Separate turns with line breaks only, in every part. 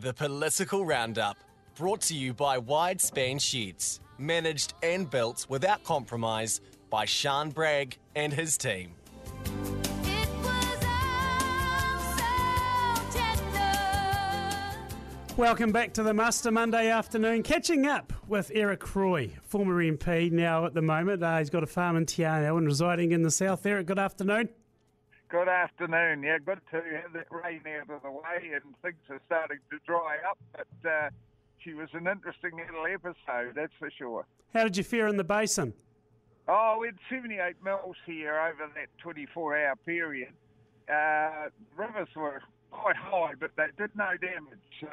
The Political Roundup, brought to you by Widespan Sheds, managed and built without compromise by Sean Bragg and his team.
Welcome back to the Muster Monday afternoon. Catching up with Eric Roy, former MP, now at the moment. Uh, he's got a farm in Te Anau and residing in the south. Eric, good afternoon.
Good afternoon. Yeah, good to have that rain out of the way and things are starting to dry up. But uh, she was an interesting little episode, that's for sure.
How did you fare in the basin?
Oh, we had 78 mils here over that 24 hour period. Uh, rivers were quite high, but they did no damage, so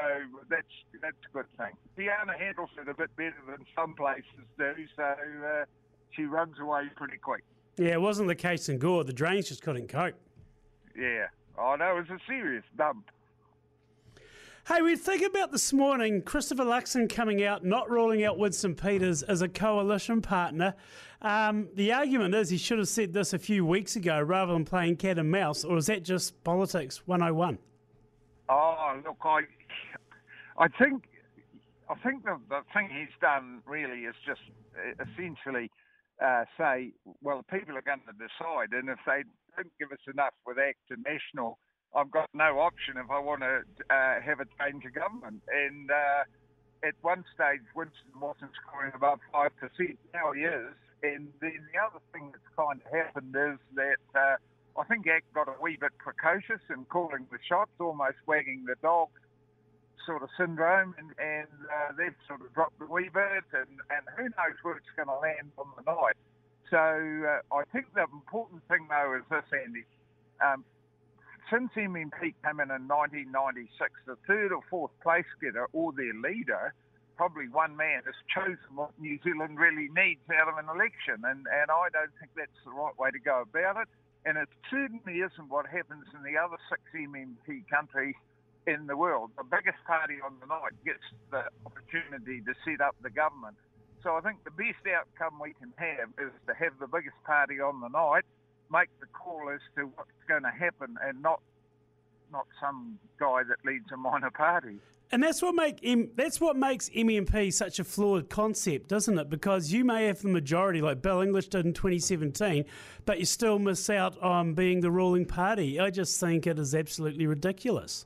that's that's a good thing. Fiona handles it a bit better than some places do, so uh, she runs away pretty quick.
Yeah, it wasn't the case in Gore. The drains just couldn't cope.
Yeah. Oh, no, it was a serious dump.
Hey, we think about this morning Christopher Luxon coming out, not ruling out Winston Peters as a coalition partner. Um, the argument is he should have said this a few weeks ago rather than playing cat and mouse, or is that just politics 101?
Oh, look, I, I think, I think the, the thing he's done really is just uh, essentially uh, say, well, people are going to decide, and if they don't give us enough with ACT and National, I've got no option if I want to uh, have a change of government. And uh, at one stage, Winston wasn't scoring above 5%. Now he is. And then the other thing that's kind of happened is that uh, I think ACT got a wee bit precocious in calling the shots, almost wagging the dog sort of syndrome, and, and uh, they've sort of dropped the wee bit, and, and who knows where it's going to land on the night. So uh, I think the important thing, though, is this, Andy. Um, since MMP came in in 1996, the third or fourth place getter or their leader, probably one man, has chosen what New Zealand really needs out of an election. And, and I don't think that's the right way to go about it. And it certainly isn't what happens in the other six MMP countries in the world. The biggest party on the night gets the opportunity to set up the government. So I think the best outcome we can have is to have the biggest party on the night make the call as to what's going to happen, and not not some guy that leads a minor party.
And that's what make M, that's what makes MMP such a flawed concept, doesn't it? Because you may have the majority, like Bill English did in 2017, but you still miss out on being the ruling party. I just think it is absolutely ridiculous.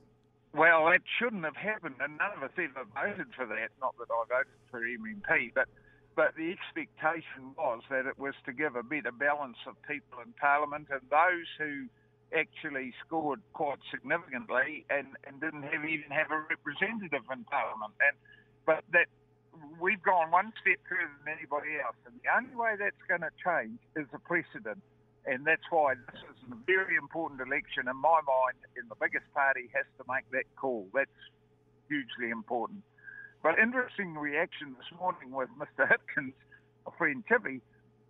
Well, that shouldn't have happened, and none of us ever voted for that. Not that I voted for MMP, but but the expectation was that it was to give a better balance of people in Parliament, and those who actually scored quite significantly and, and didn't have even have a representative in Parliament. And but that we've gone one step further than anybody else, and the only way that's going to change is a precedent. And that's why this is a very important election in my mind, and the biggest party has to make that call. That's hugely important. But interesting reaction this morning with Mr. Hipkins, a friend Chippy,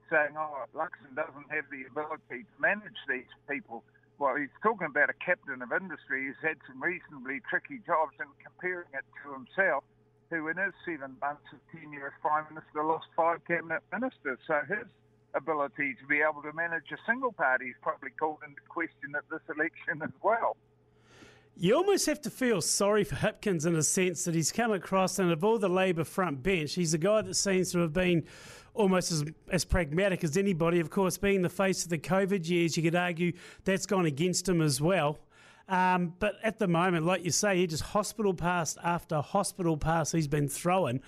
saying, oh, Luxon doesn't have the ability to manage these people. Well, he's talking about a captain of industry who's had some reasonably tricky jobs and comparing it to himself, who in his seven months of tenure as Prime Minister lost five cabinet ministers. So his ability to be able to manage a single party is probably called into question at this election as well.
You almost have to feel sorry for Hipkins in a sense that he's come across, and of all the Labor front bench, he's a guy that seems to have been almost as, as pragmatic as anybody. Of course, being the face of the COVID years, you could argue that's gone against him as well. Um, but at the moment, like you say, he just hospital pass after hospital pass he's been throwing.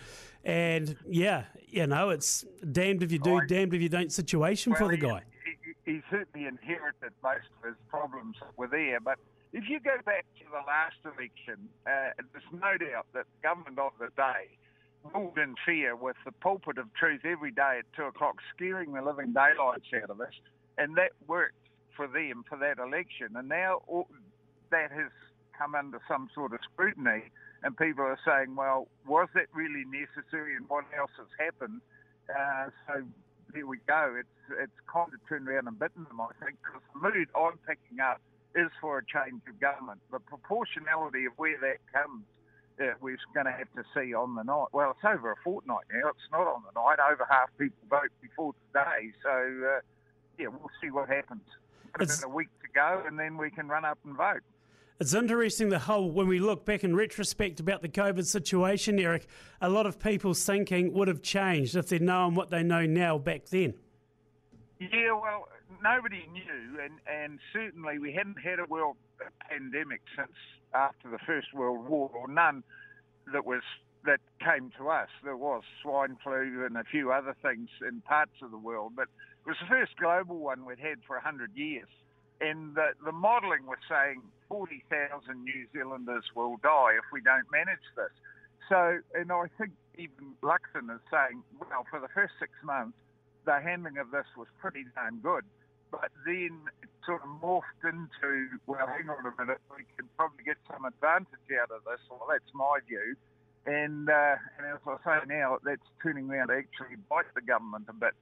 And yeah, you know, it's damned if you do, damned if you don't situation
well,
for the guy.
He, he, certainly inherited most of his problems that were there. But if you go back to the last election, uh, there's no doubt that the government of the day ruled in fear with the pulpit of truth every day at two o'clock, scaring the living daylights out of us. And that worked for them for that election. And now that has come under some sort of scrutiny and people are saying, well, was that really necessary and what else has happened? Uh, so there we go. It's it's kind of turned around and bitten them, I think, because the mood I'm picking up is for a change of government. The proportionality of where that comes, uh, we're going to have to see on the night. Well, it's over a fortnight now. It's not on the night. Over half people vote before today. So, uh, yeah, we'll see what happens. Put it in a week to go, and then we can run up and vote.
It's interesting the whole when we look back in retrospect about the COVID situation, Eric. A lot of people's thinking would have changed if they'd known what they know now back then.
Yeah, well, nobody knew, and, and certainly we hadn't had a world pandemic since after the First World War, or none that was that came to us. There was swine flu and a few other things in parts of the world, but it was the first global one we'd had for 100 years. And the, the modelling was saying 40,000 New Zealanders will die if we don't manage this. So, and I think even Luxon is saying, well, for the first six months, the handling of this was pretty darn good. But then it sort of morphed into, well, hang on a minute, we can probably get some advantage out of this. Well, that's my view. And, uh, and as I say now, that's turning around to actually bite the government a bit.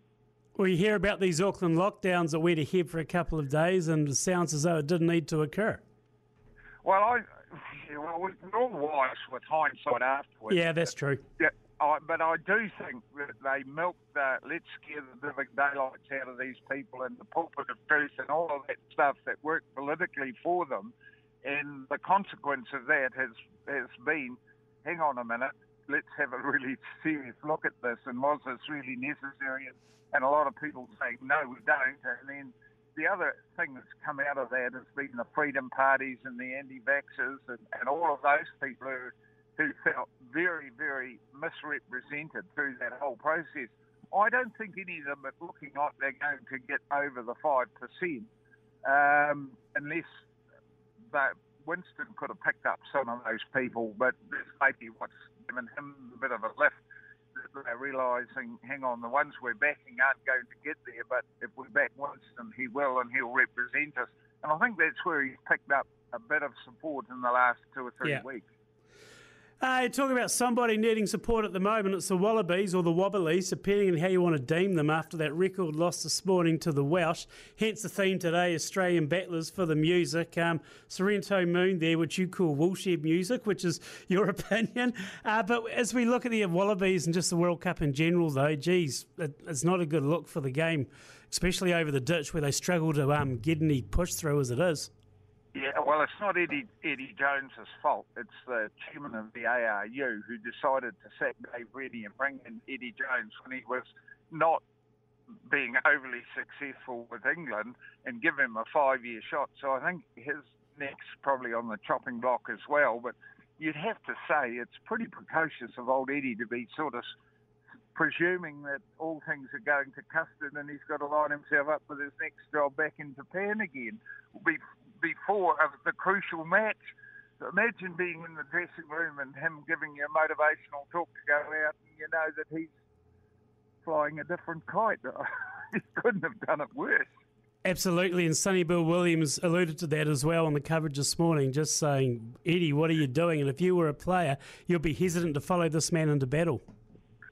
Well, you hear about these Auckland lockdowns that went ahead for a couple of days, and it sounds as though it didn't need to occur.
Well, I, well, we're all wise with hindsight afterwards.
Yeah, that's true.
Yeah, I, but I do think that they milked the let's scare the living daylights out of these people and the pulpit of truth and all of that stuff that worked politically for them. And the consequence of that has has been, hang on a minute, let's have a really serious look at this and was this really necessary? And, a lot of people say, no, we don't. And then the other thing that's come out of that has been the freedom parties and the anti-vaxxers and, and all of those people who who felt very, very misrepresented through that whole process. I don't think any of them are looking like they're going to get over the 5%, um, unless that Winston could have picked up some of those people, but that's maybe what's given him a bit of a lift. They're realising, hang on, the ones we're backing aren't going to get there, but if we back Winston, he will and he'll represent us. And I think that's where he's picked up a bit of support in the last two or three
yeah.
weeks.
Uh, talking about somebody needing support at the moment, it's the Wallabies or the Wobblies, depending on how you want to deem them after that record loss this morning to the Welsh. Hence the theme today, Australian Battlers for the music. Um, Sorrento Moon there, which you call woolshed music, which is your opinion. Uh, but as we look at the Wallabies and just the World Cup in general, though, geez, it, it's not a good look for the game, especially over the ditch where they struggle to um, get any push through as it is.
Yeah, well, it's not Eddie Eddie Jones's fault. It's the chairman of the ARU who decided to sack Dave Rennie and bring in Eddie Jones when he was not being overly successful with England and give him a five-year shot. So I think his neck's probably on the chopping block as well. But you'd have to say it's pretty precocious of old Eddie to be sort of presuming that all things are going to custard and he's got to line himself up with his next job back in Japan again before of the crucial match. So imagine being in the dressing room and him giving you a motivational talk to go out, and you know that he's flying a different kite. he couldn't have done it worse.
Absolutely, and Sonny Bill Williams alluded to that as well on the coverage this morning, just saying, Eddie, what are you doing? And if you were a player, you'd be hesitant to follow this man into battle.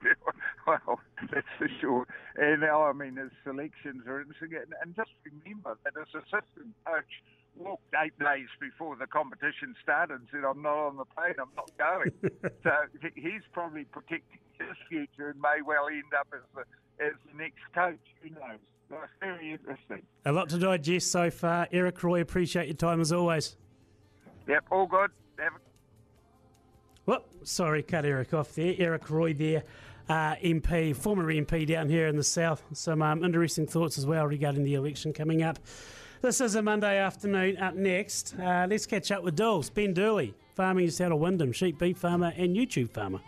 well, that's for sure. And now, I mean, his selections are interesting. And just remember that as assistant coach, walked eight days before the competition started and said, I'm not on the plane, I'm not going. so he's probably protecting his future and may well end up as the, as the next coach. Who knows? That's very interesting.
A lot to digest so far. Eric Roy, appreciate your time as always.
Yep, all good. Have a-
well, sorry, cut Eric off there. Eric Roy there. Uh, MP, former MP down here in the south. Some um, interesting thoughts as well regarding the election coming up. This is a Monday afternoon. Up next, uh, let's catch up with Dulls. Ben Dooley, farming just out of Wyndham, sheep beef farmer and YouTube farmer.